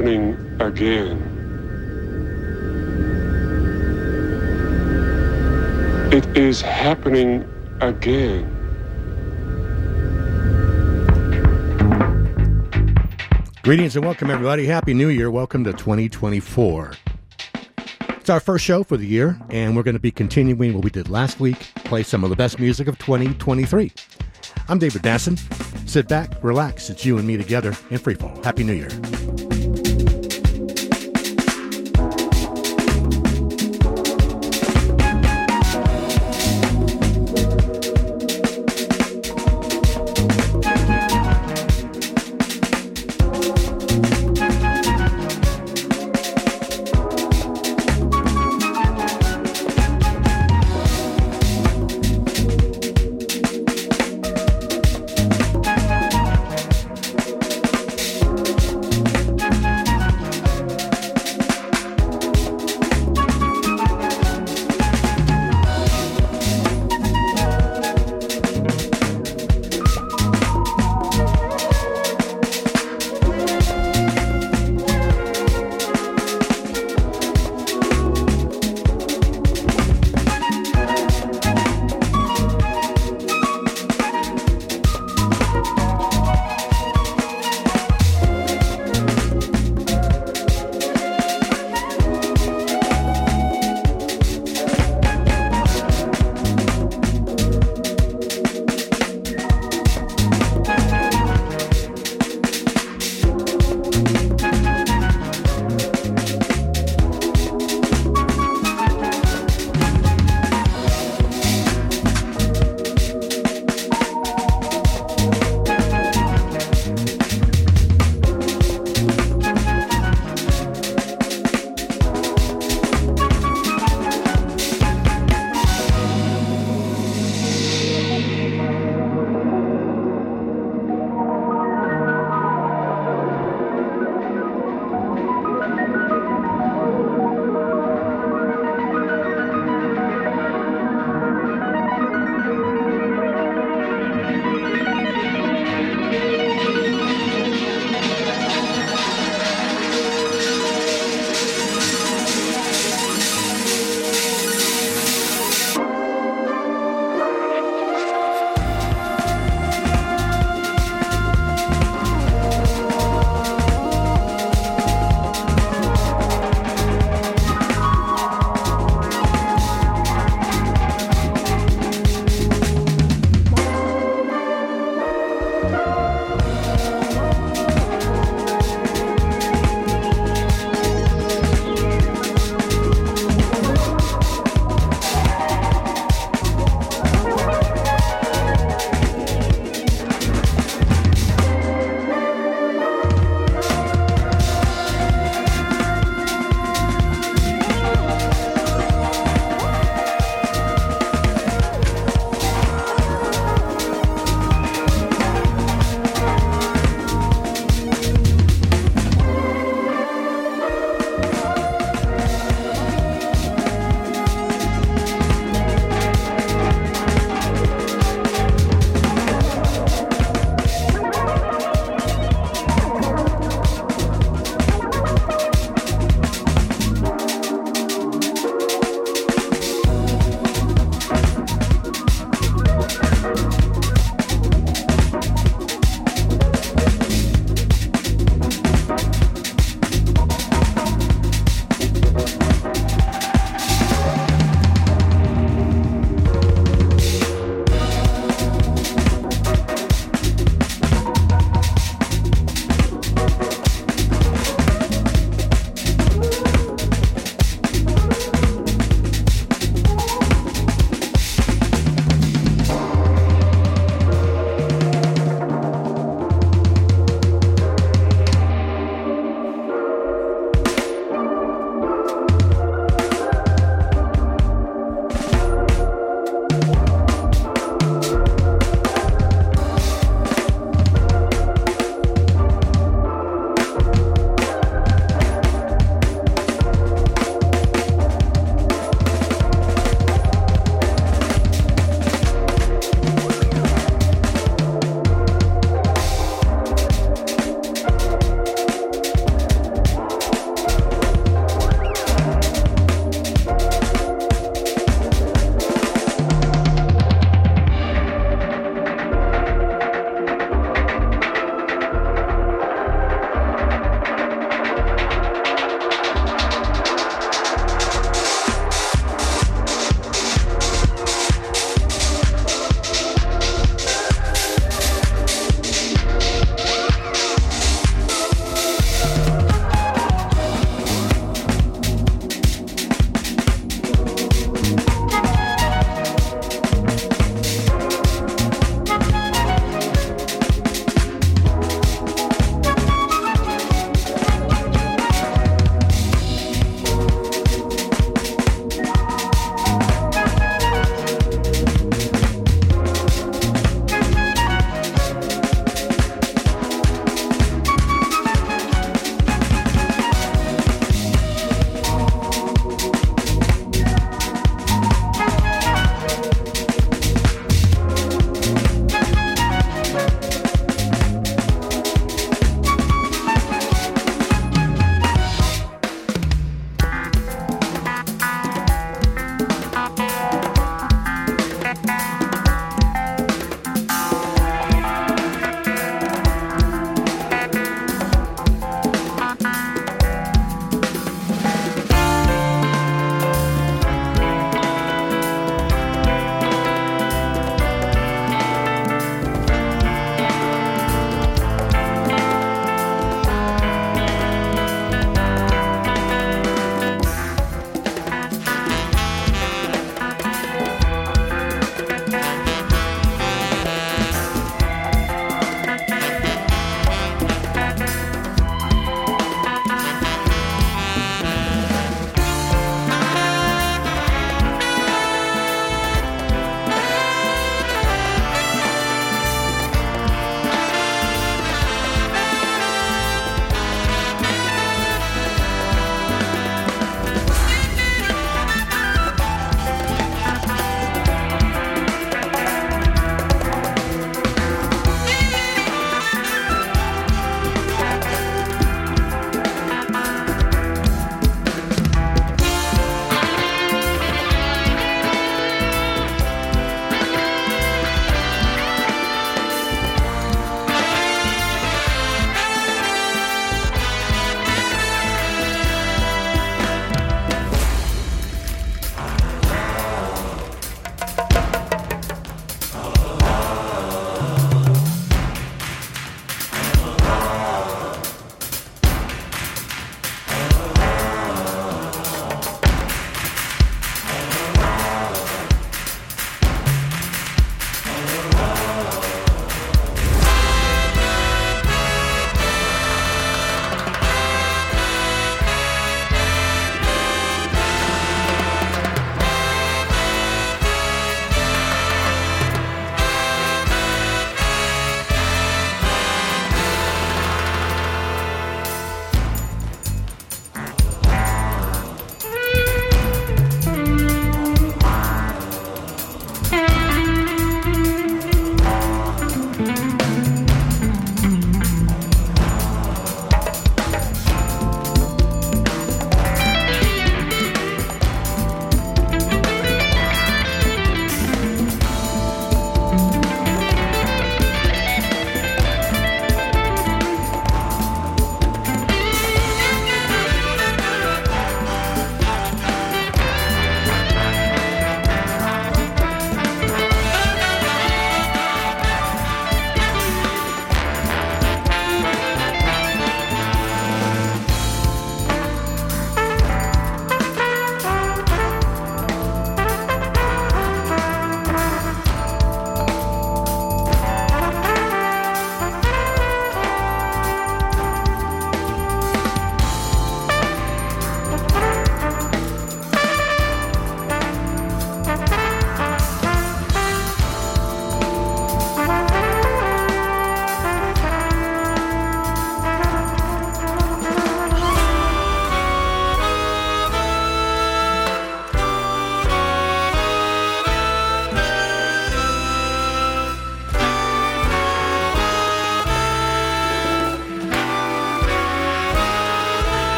happening again. It is happening again. Greetings and welcome, everybody. Happy New Year. Welcome to 2024. It's our first show for the year, and we're going to be continuing what we did last week play some of the best music of 2023. I'm David Nasson. Sit back, relax. It's you and me together in freefall. Happy New Year.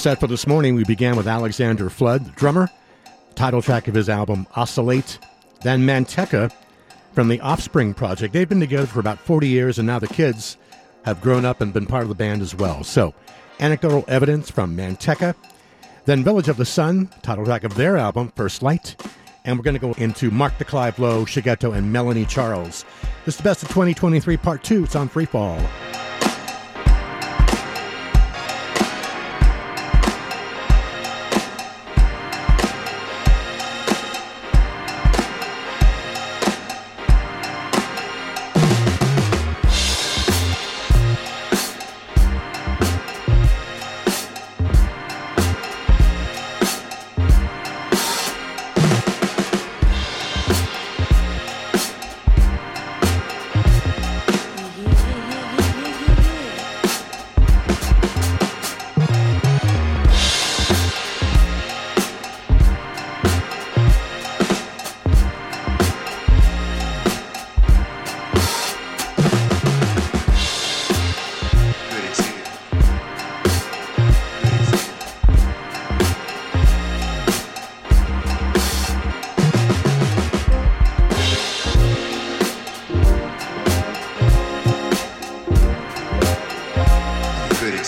Set for this morning, we began with Alexander Flood, the drummer, title track of his album Oscillate, then Manteca from the Offspring Project. They've been together for about 40 years, and now the kids have grown up and been part of the band as well. So, anecdotal evidence from Manteca, then Village of the Sun, title track of their album First Light, and we're going to go into Mark de Clive Lowe, Shigeto, and Melanie Charles. This is the best of 2023, part two. It's on Freefall.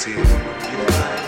see it.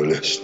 The list.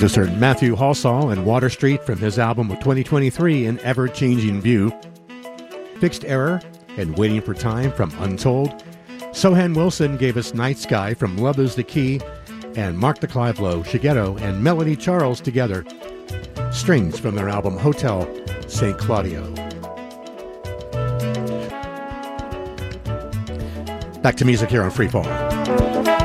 Just heard Matthew Halsall and Water Street from his album of 2023 An Ever Changing View. Fixed Error and Waiting for Time from Untold. Sohan Wilson gave us Night Sky from Love is the Key. And Mark de Clive-Lowe, Shigeto, and Melanie Charles together. Strings from their album Hotel San Claudio. Back to music here on Freefall.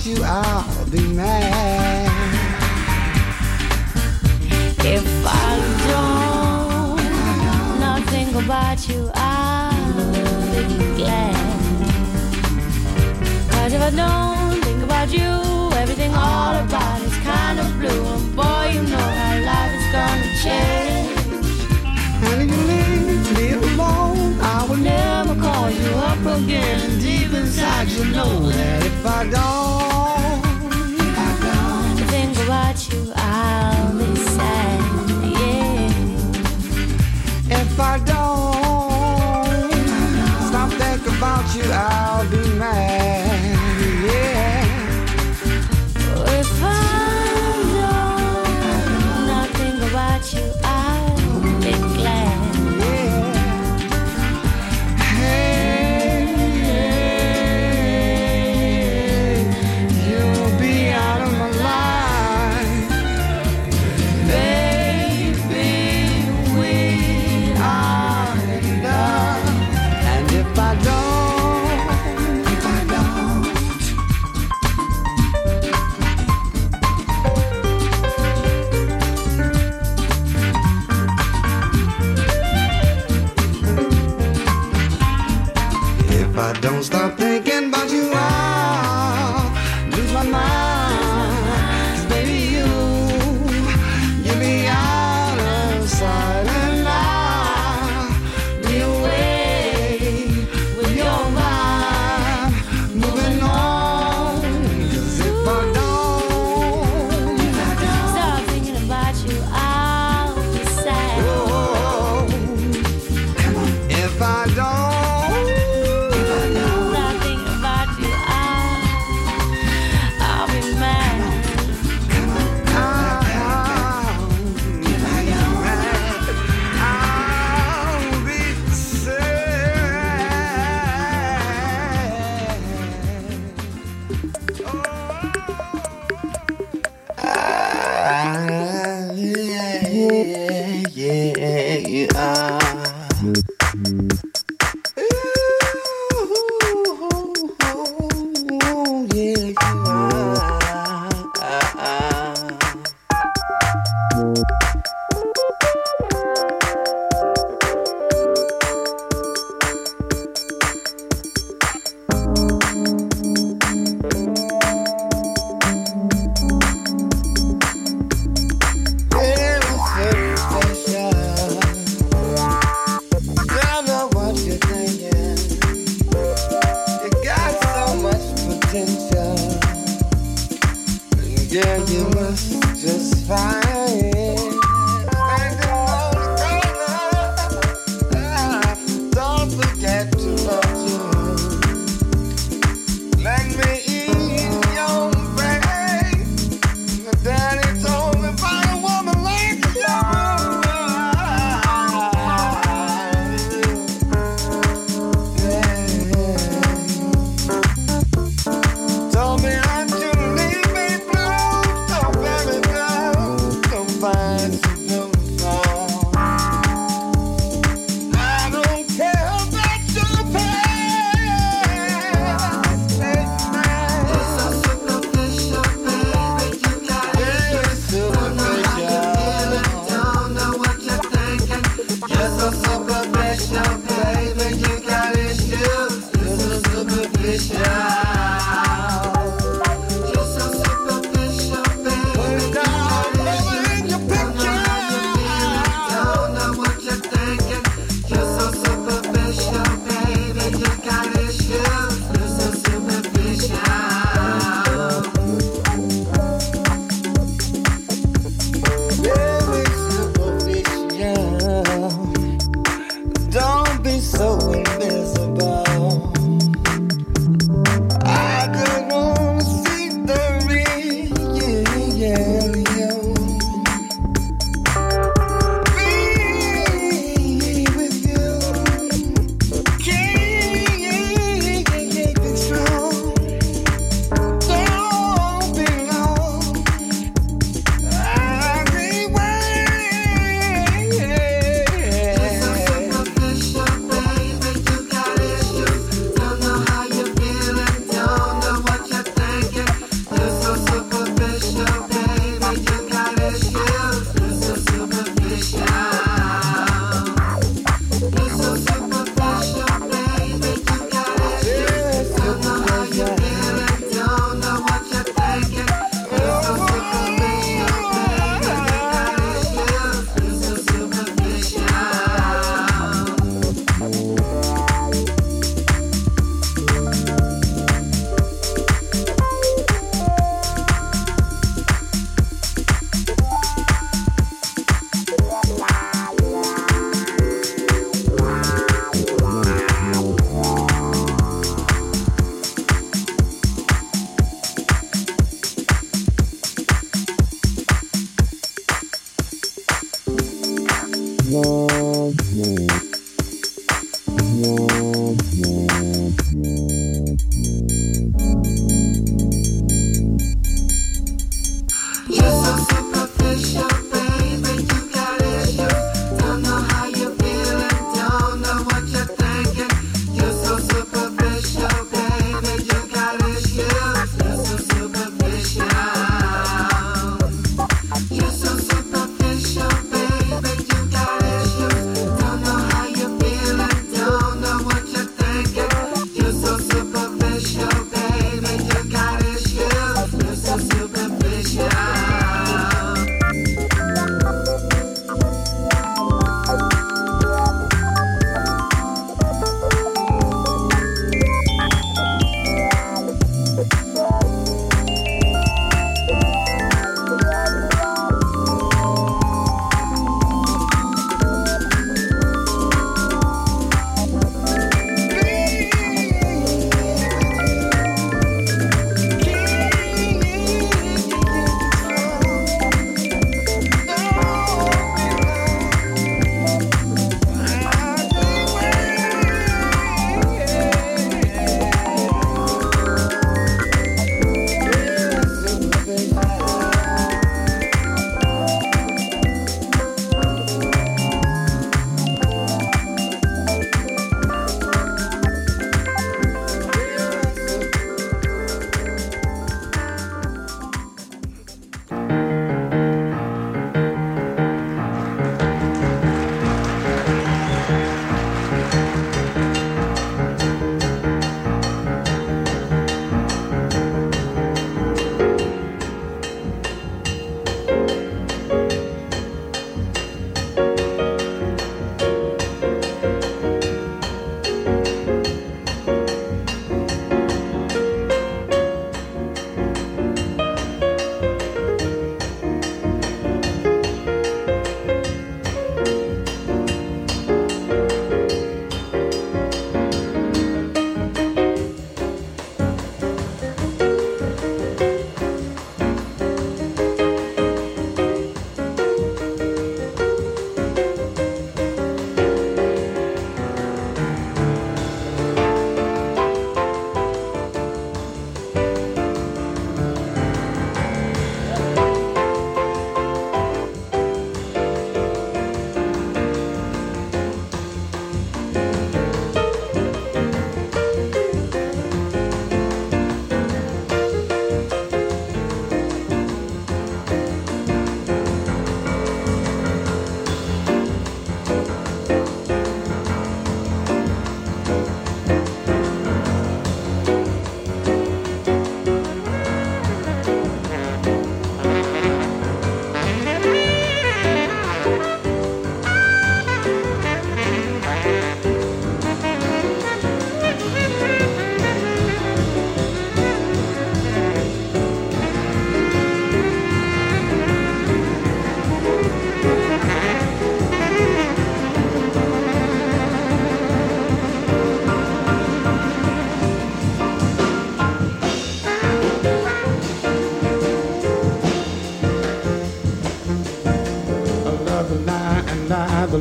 About you, I'll be mad. If I don't not think about you, I'll be glad. Cause if I don't think about you, everything all about is kind of blue. And boy, you know how life is gonna change. And if you leave me alone, I will Never call you up again. Deep inside, you know that if I don't, don't stop thinking about you, I'll be mad.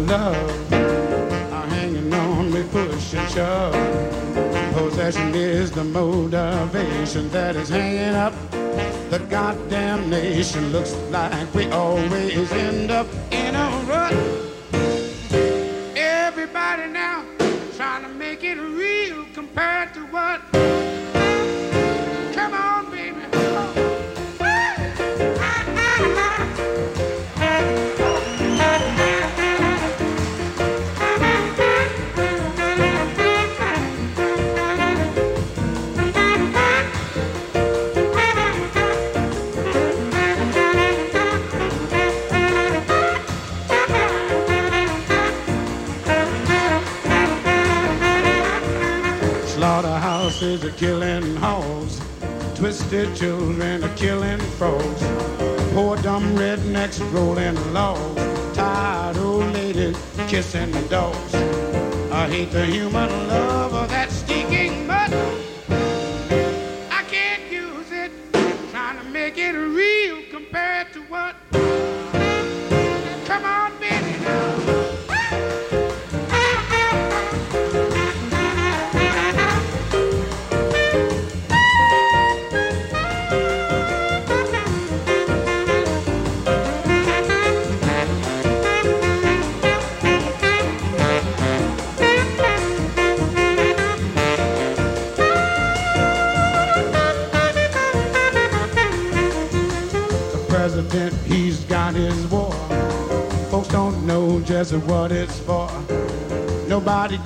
Love are hanging on we push and shove. Possession is the motivation that is hanging up the goddamn nation. Looks like we always end up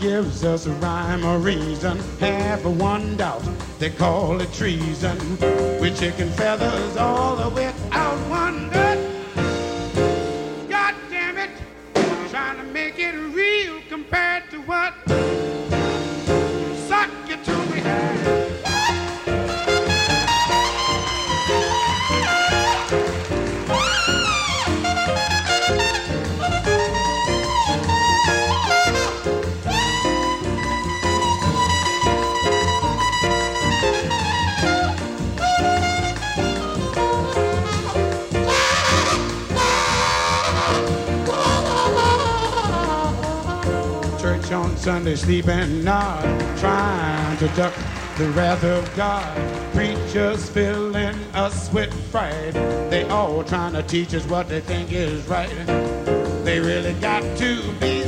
gives us a rhyme or reason. Have one doubt, they call it treason. We're chicken feathers all the way Sunday, sleeping nod, trying to duck the wrath of God. Preachers filling us with fright. They all trying to teach us what they think is right. They really got to be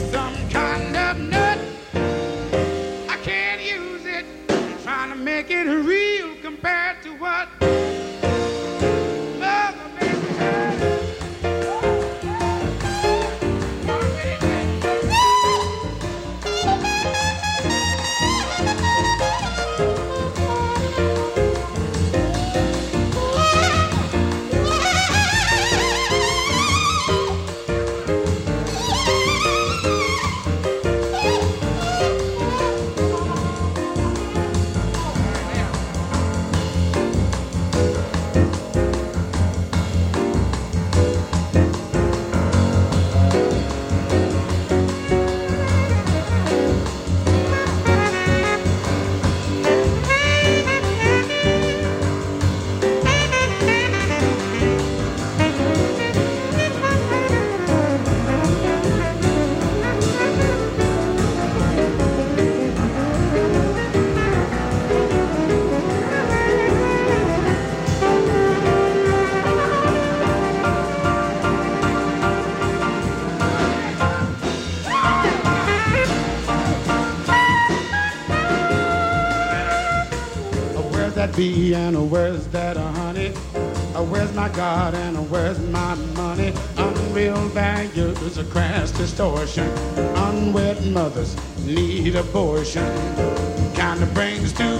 and where's that honey? Uh, Where's my God and where's my money? Unreal values, a crass distortion. Unwed mothers need abortion. Kinda brings to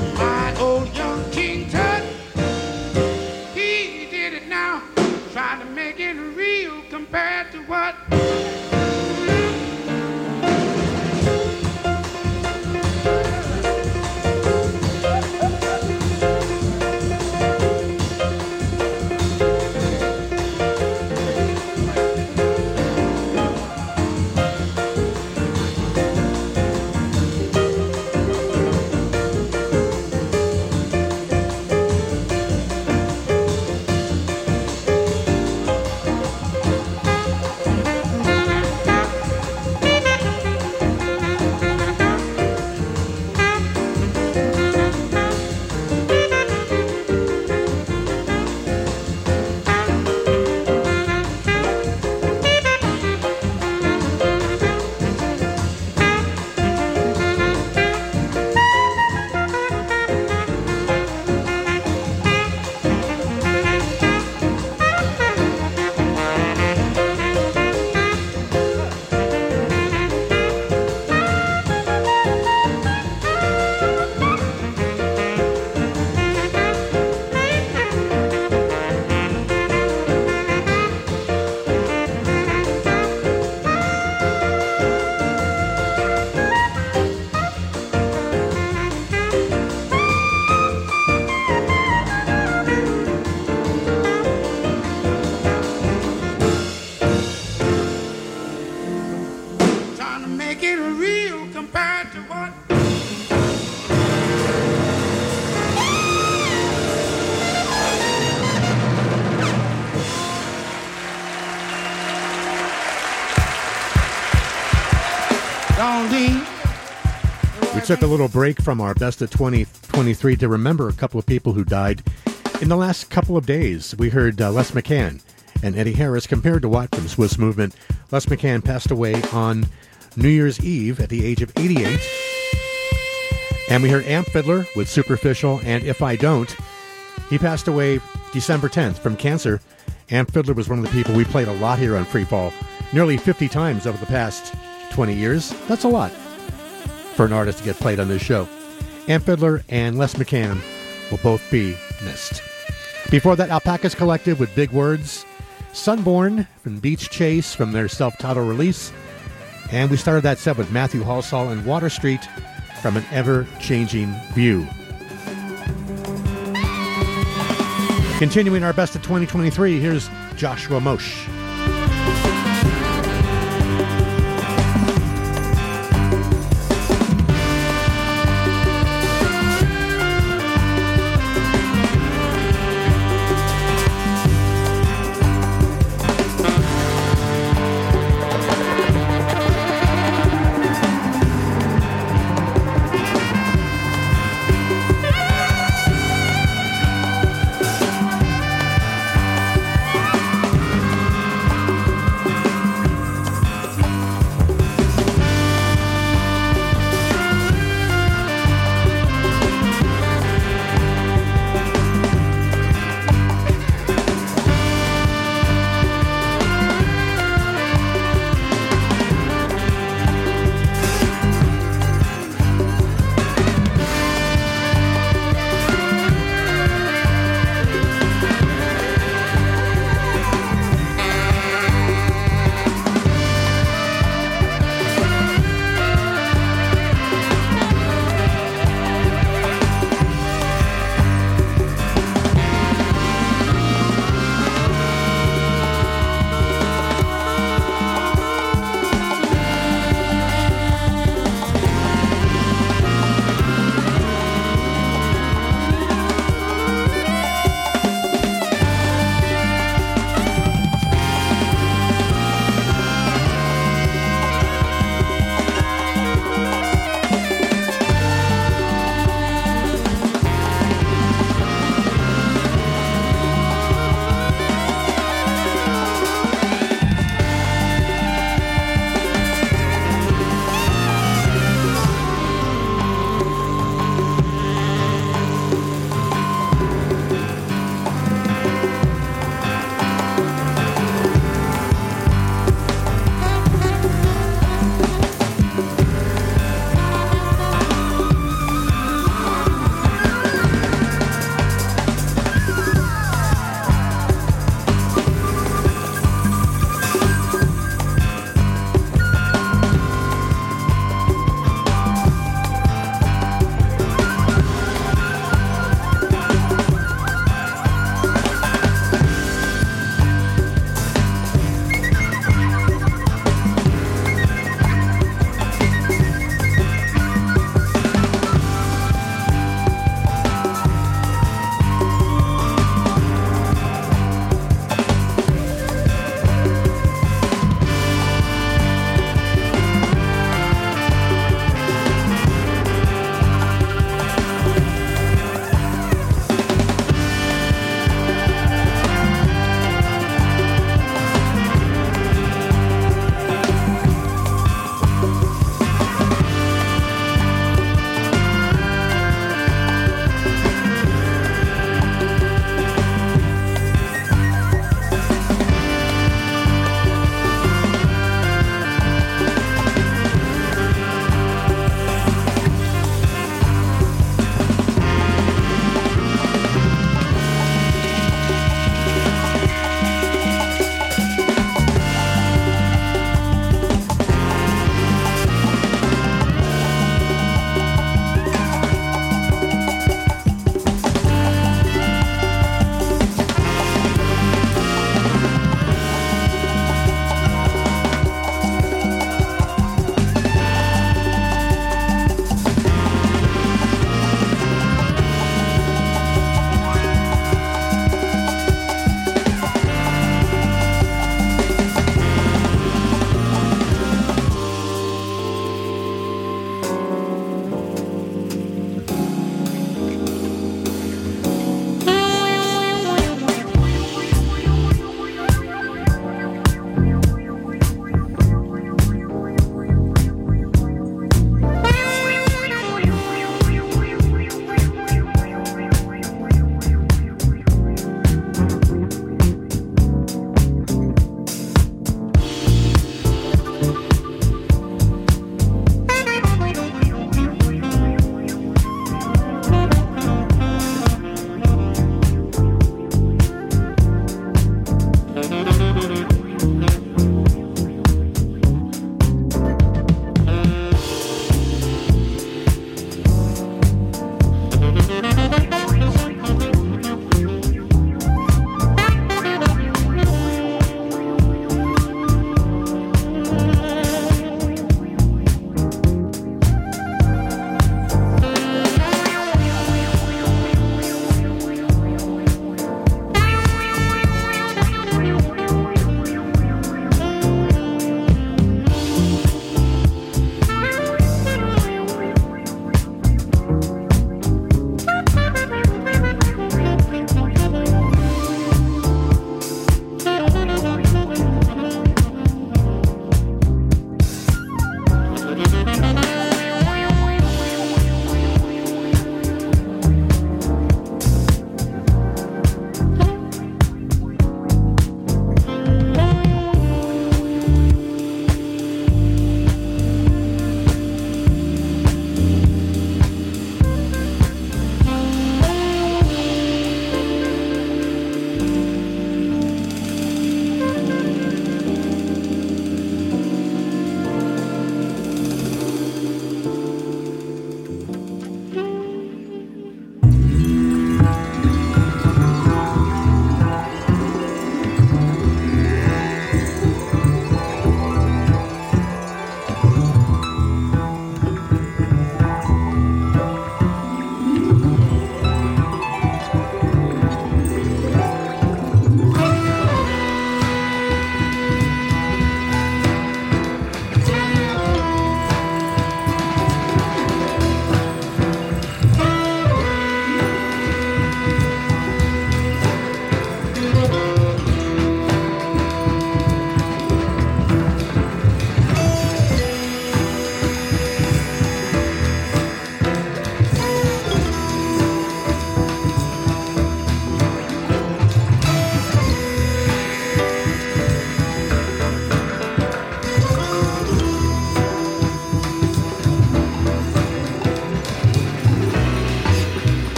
took a little break from our best of 2023 to remember a couple of people who died in the last couple of days. We heard uh, Les McCann and Eddie Harris compared to what from Swiss Movement. Les McCann passed away on New Year's Eve at the age of 88. And we heard Amp Fiddler with Superficial and If I Don't. He passed away December 10th from cancer. Amp Fiddler was one of the people we played a lot here on Freefall, nearly 50 times over the past 20 years. That's a lot for an artist to get played on this show. Amp Fiddler and Les McCann will both be missed. Before that, Alpacas Collective with Big Words, Sunbörn from Beach Chase from their self titled release, and we started that set with Matthew Halsall and Water Street from an ever changing view. Continuing our best of 2023, here's Joshua Moshe.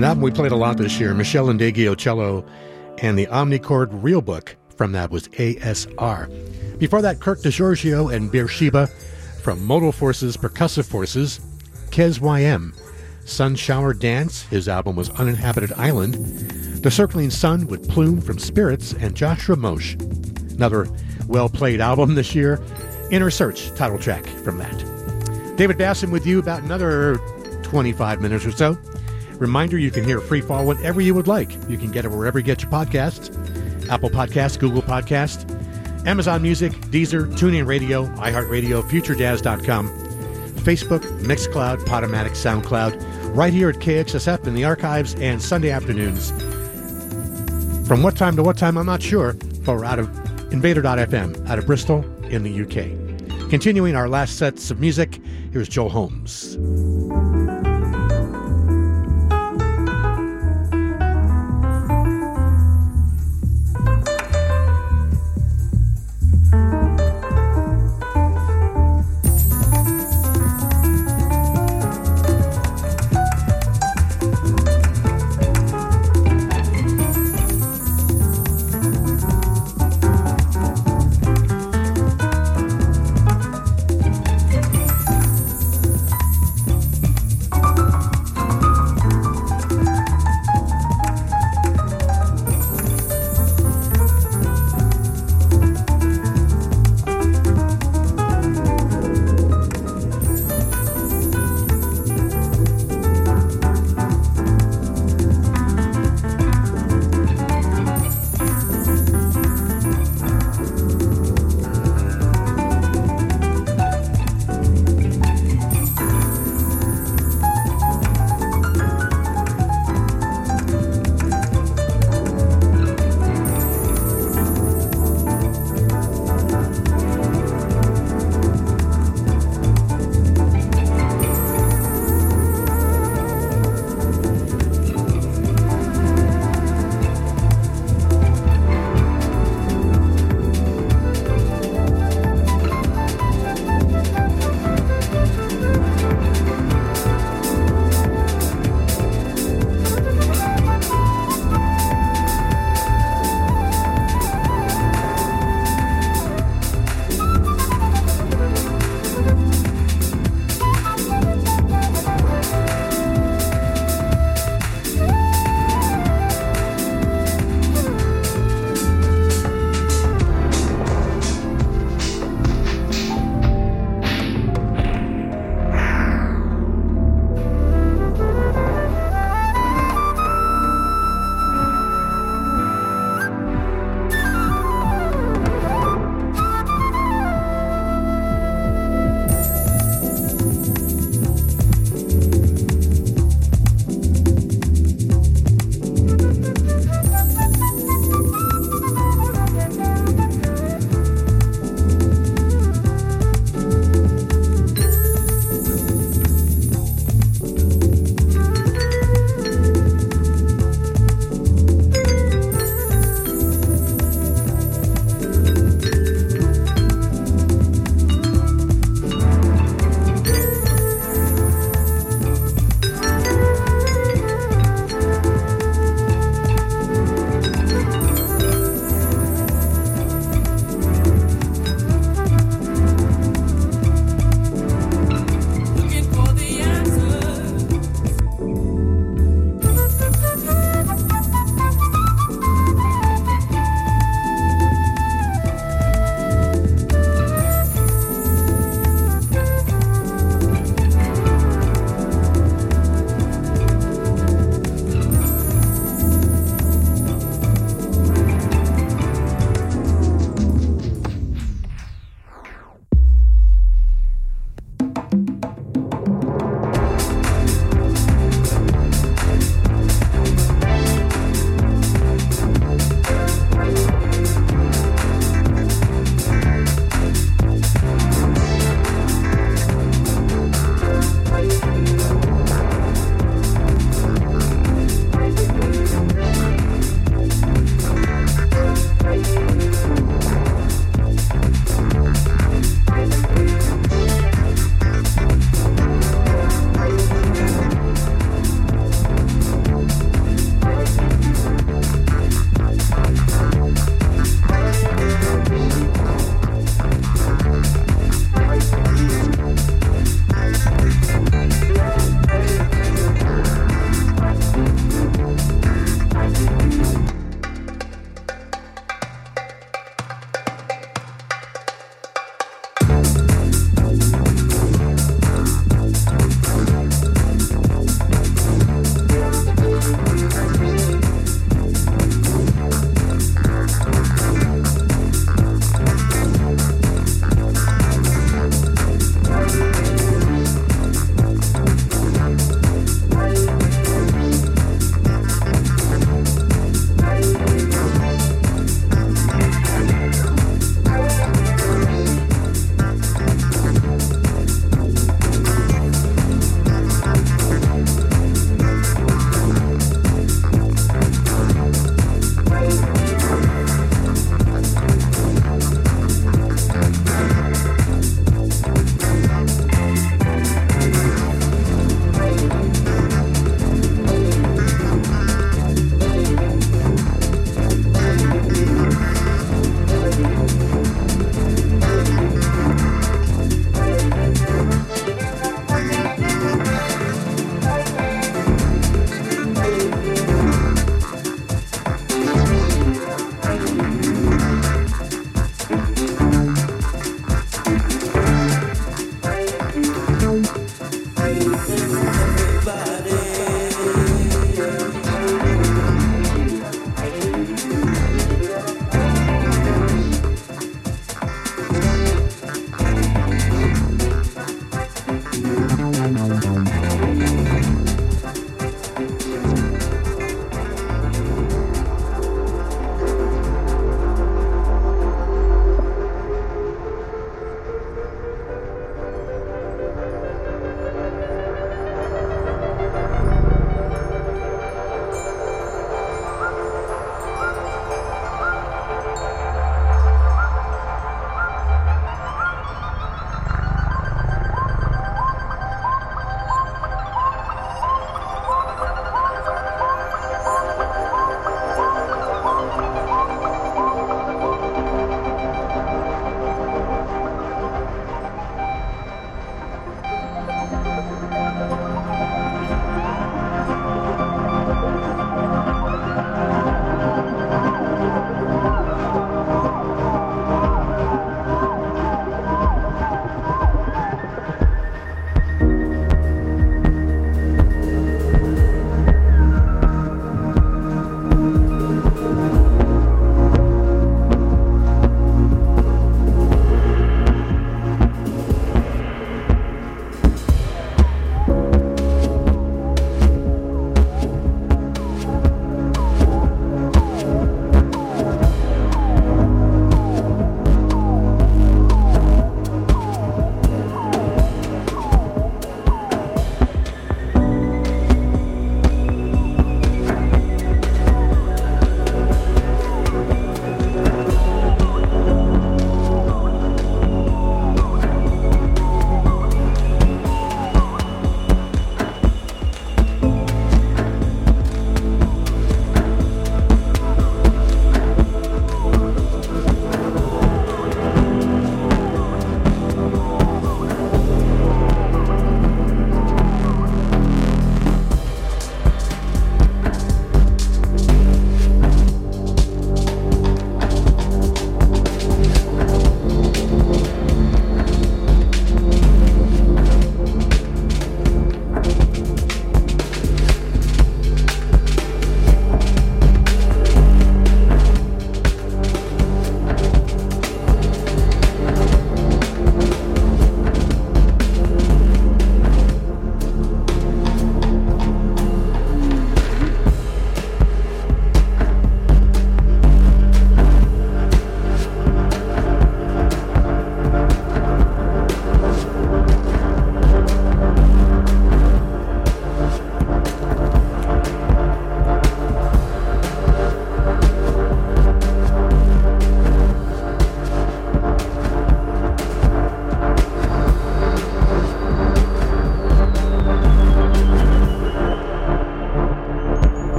An album we played a lot this year, Meshell Ndegeocello cello and the Omnichord Real Book from that was ASR. Before that, Kirk DeGiorgio and Beersheba from Modal Forces Percussive Forces, Kez YM. Sun Shower Dance, his album was Uninhabited Island. The Circling Sun with Plume from Spirits and Joshua Moshe. Another well played album this year, Inner Search, title track from that. David Bassam with you about another 25 minutes or so. Reminder you can hear Free Fall whenever you would like. You can get it wherever you get your podcasts Apple Podcasts, Google Podcast, Amazon Music, Deezer, TuneIn Radio, iHeartRadio, FutureJazz.com, Facebook, Mixcloud, Podomatic, SoundCloud, right here at KXSF in the archives and Sunday afternoons. From what time to what time, I'm not sure, but we're out of Invader.fm out of Bristol in the UK. Continuing our last sets of music, here's Joel Holmes.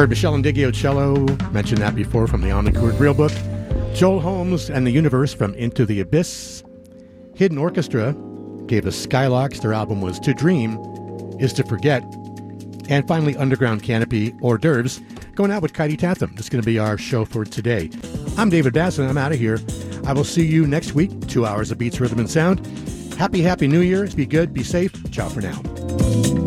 Heard Meshell Ndegeocello cello, mentioned that before from the Omnichord Real Book. Joel Holmes and the Universe from Into the Abyss. Hidden Orchestra gave us Skylarks. Their album was To Dream is to Forget. And finally, Underground Canopy hors d'oeuvres going out with Kaidi Tatham. This is going to be our show for today. I'm David Basson. I'm out of here. I will see you next week. Two hours of beats, rhythm, and sound. Happy, happy New Year. Be good, be safe. Ciao for now.